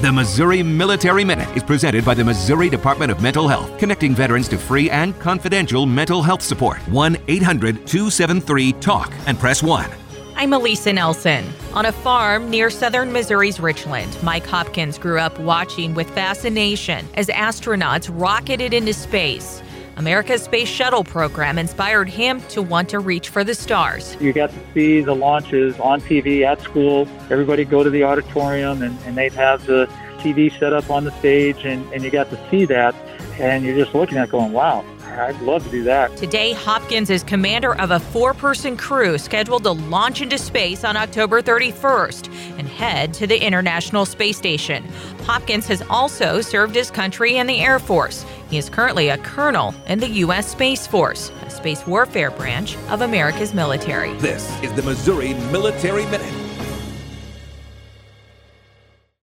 The Missouri Military Minute is presented by the Missouri Department of Mental Health, connecting veterans to free and confidential mental health support. 1 800 273 TALK and press 1. I'm Alisa Nelson. On a farm near southern Missouri's Richland, Mike Hopkins grew up watching with fascination as astronauts rocketed into space. America's Space Shuttle program inspired him to want to reach for the stars. You got to see the launches on TV at school. Everybody go to the auditorium and, and they'd have the TV set up on the stage and, and you got to see that and you're just looking at it going, wow, I'd love to do that. Today, Hopkins is commander of a four person crew scheduled to launch into space on October 31st and head to the International Space Station. Hopkins has also served his country in the Air Force. He is currently a colonel in the U.S. Space Force, a space warfare branch of America's military. This is the Missouri Military Minute.